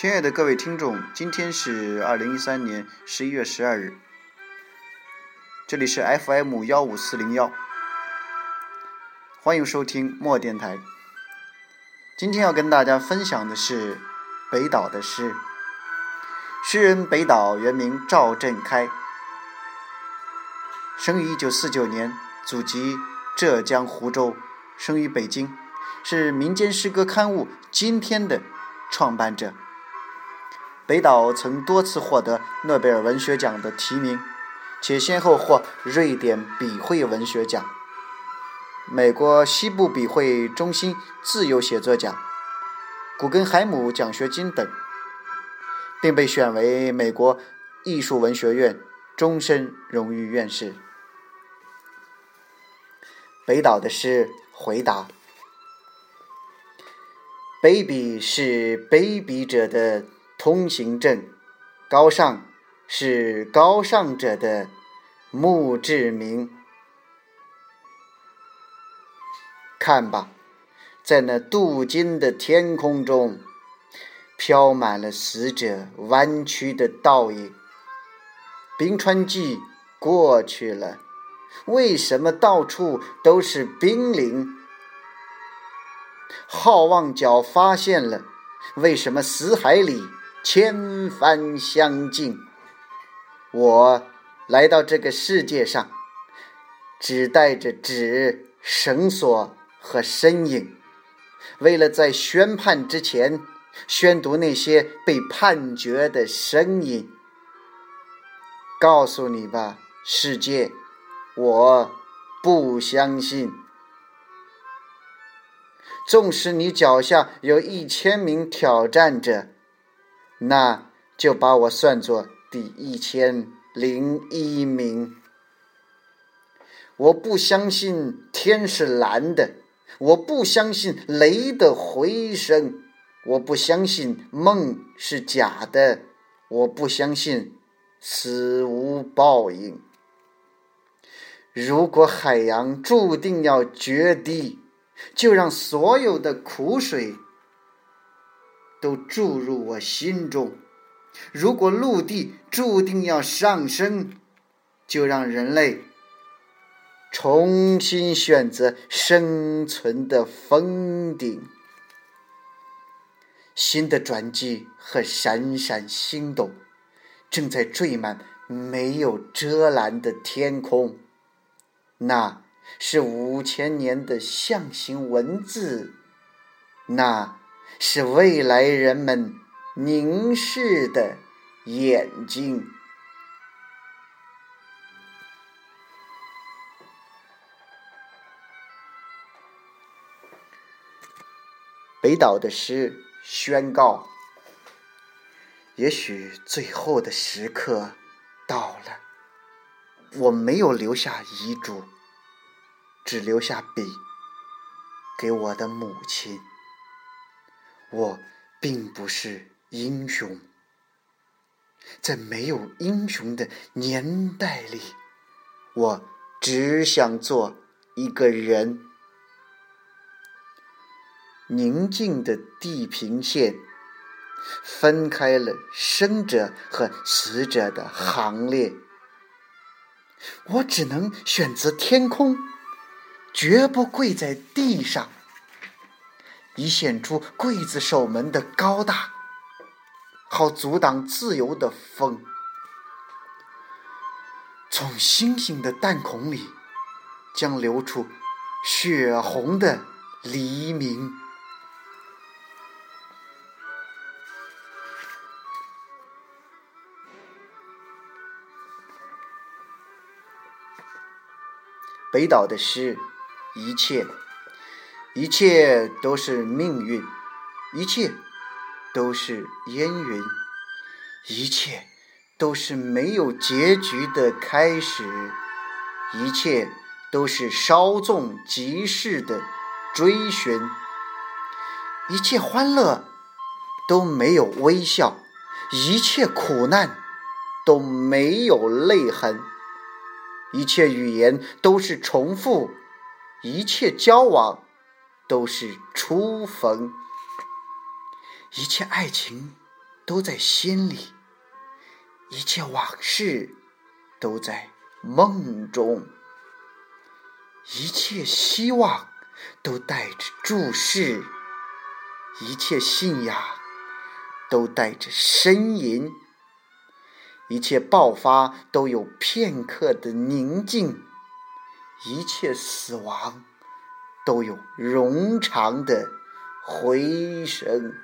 亲爱的各位听众，今天是二零一三年十一月十二日，这里是 FM 幺五四零幺，欢迎收听墨电台。今天要跟大家分享的是北岛的诗。诗人北岛原名赵振开，生于一九四九年，祖籍浙江湖州，生于北京，是民间诗歌刊物《今天》的创办者。北岛曾多次获得诺贝尔文学奖的提名，且先后获瑞典笔会文学奖、美国西部笔会中心自由写作奖、古根海姆奖学金等，并被选为美国艺术文学院终身荣誉院士。北岛的诗回答：“baby 是卑鄙者的。”通行证，高尚是高尚者的墓志铭。看吧，在那镀金的天空中，飘满了死者弯曲的倒影。冰川纪过去了，为什么到处都是冰凌？好望角发现了，为什么死海里？千帆相近，我来到这个世界上，只带着纸、绳索和身影，为了在宣判之前宣读那些被判决的声音。告诉你吧，世界，我不相信。纵使你脚下有一千名挑战者。那就把我算作第一千零一名。我不相信天是蓝的，我不相信雷的回声，我不相信梦是假的，我不相信死无报应。如果海洋注定要决堤，就让所有的苦水。都注入我心中。如果陆地注定要上升，就让人类重新选择生存的峰顶。新的转机和闪闪星斗正在缀满没有遮拦的天空。那是五千年的象形文字。那。是未来人们凝视的眼睛。北岛的诗宣告：也许最后的时刻到了。我没有留下遗嘱，只留下笔给我的母亲。我并不是英雄，在没有英雄的年代里，我只想做一个人。宁静的地平线分开了生者和死者的行列，我只能选择天空，绝不跪在地上。以显出刽子手们的高大，好阻挡自由的风。从星星的弹孔里，将流出血红的黎明。北岛的诗，一切。一切都是命运，一切都是烟云，一切都是没有结局的开始，一切都是稍纵即逝的追寻，一切欢乐都没有微笑，一切苦难都没有泪痕，一切语言都是重复，一切交往。都是初逢，一切爱情都在心里，一切往事都在梦中，一切希望都带着注视，一切信仰都带着呻吟，一切爆发都有片刻的宁静，一切死亡都有冗长的回声。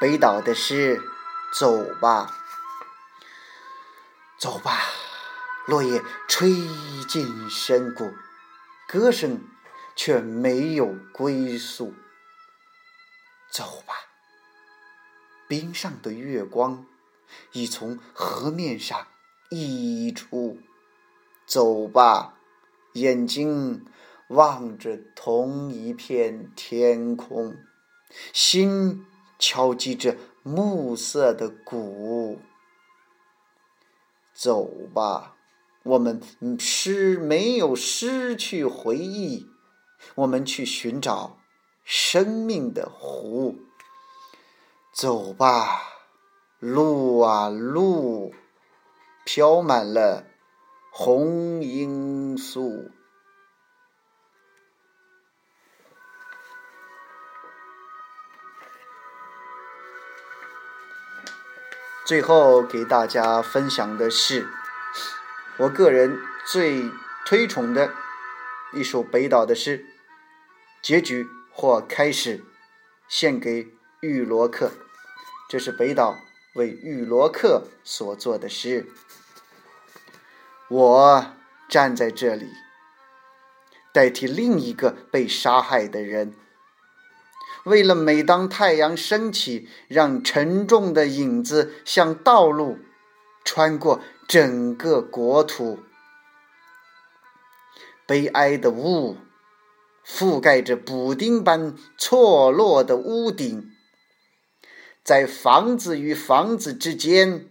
北岛的诗，走吧，走吧，落叶吹进深谷，歌声却没有归宿。走吧，冰上的月光已从河面上溢出。走吧，眼睛望着同一片天空，心。敲击着暮色的鼓，走吧，我们失没有失去回忆，我们去寻找生命的湖。走吧，路啊路，飘满了红罂粟。最后给大家分享的是我个人最推崇的一首北岛的诗，结局或开始，献给玉罗克。这是北岛为玉罗克所做的诗。我站在这里，代替另一个被杀害的人。为了每当太阳升起，让沉重的影子像道路穿过整个国土，悲哀的雾覆盖着补丁般错落的屋顶，在房子与房子之间，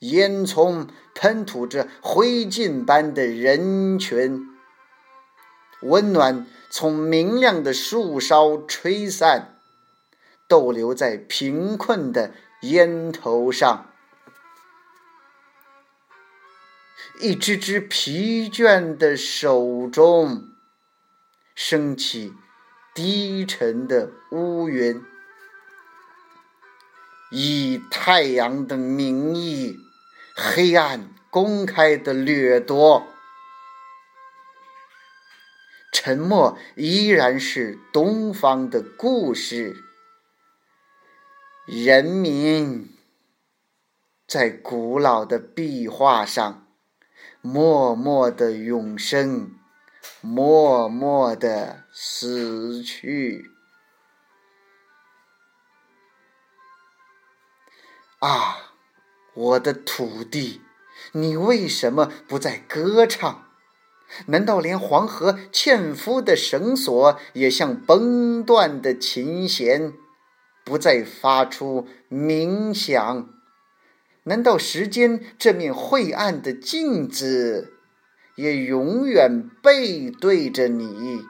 烟囱喷吐着灰烬般的人群，温暖。从明亮的树梢吹散，逗留在贫困的烟头上。一只只疲倦的手中，升起低沉的乌云，以太阳的名义，黑暗公开的掠夺。沉默依然是东方的故事。人民在古老的壁画上默默的永生，默默的死去。啊，我的土地，你为什么不再歌唱？难道连黄河纤夫的绳索也像崩断的琴弦，不再发出鸣响？难道时间这面晦暗的镜子，也永远背对着你，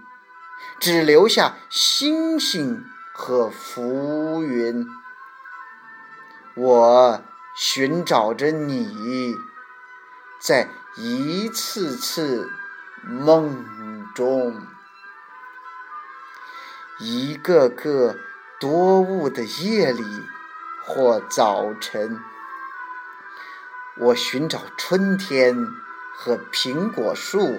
只留下星星和浮云？我寻找着你，在一次次。梦中，一个个多雾的夜里或早晨，我寻找春天和苹果树，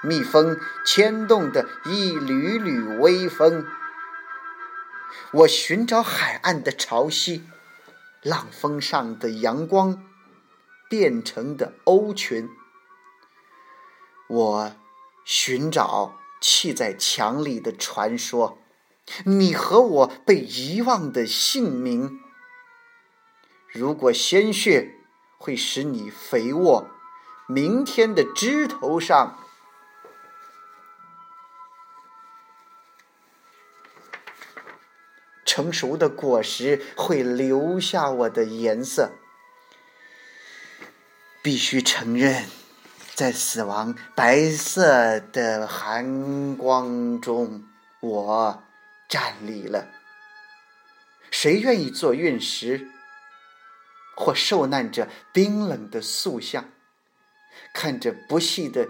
蜜蜂牵动的一缕缕微风。我寻找海岸的潮汐，浪峰上的阳光变成的鸥群。我寻找砌在墙里的传说，你和我被遗忘的姓名。如果鲜血会使你肥沃，明天的枝头上，成熟的果实会留下我的颜色。必须承认。在死亡白色的寒光中，我站立了。谁愿意做陨石，或受难者冰冷的塑像，看着不息的、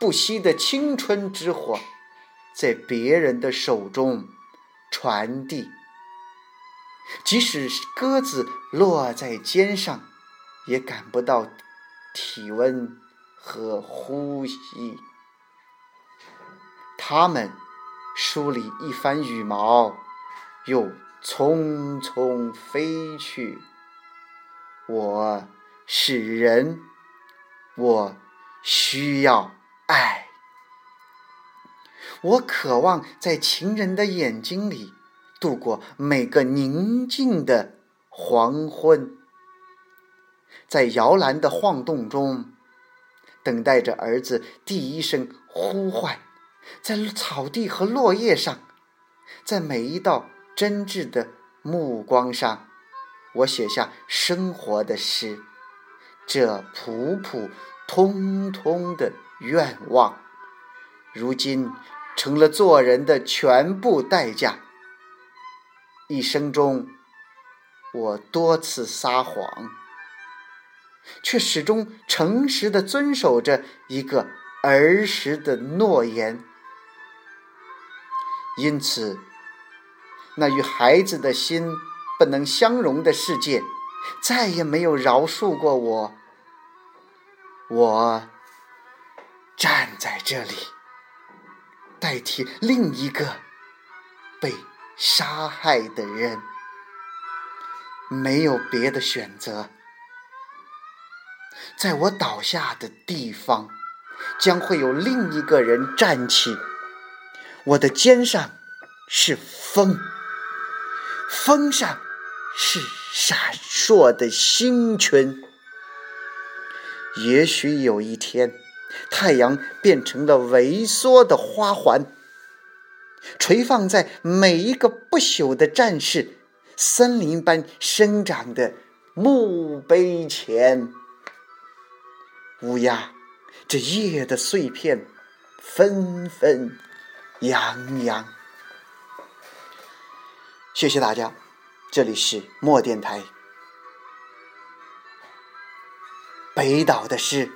不息的青春之火，在别人的手中传递？即使鸽子落在肩上，也感不到体温和呼吸。它们梳理一番羽毛，又。匆匆飞去。我是人，我需要爱。我渴望在情人的眼睛里度过每个宁静的黄昏，在摇篮的晃动中等待着儿子第一声呼唤，在草地和落叶上，在每一道。真挚的目光上，我写下生活的诗，这普普通通的愿望，如今成了做人的全部代价。一生中，我多次撒谎，却始终诚实的遵守着一个儿时的诺言，因此。那与孩子的心不能相容的世界，再也没有饶恕过我。我站在这里，代替另一个被杀害的人，没有别的选择。在我倒下的地方，将会有另一个人站起。我的肩上是风。风上是闪烁的星群，也许有一天，太阳变成了萎缩的花环，垂放在每一个不朽的战士森林般生长的墓碑前。乌鸦，这夜的碎片纷纷扬扬。谢谢大家，这里是墨电台。北岛的诗。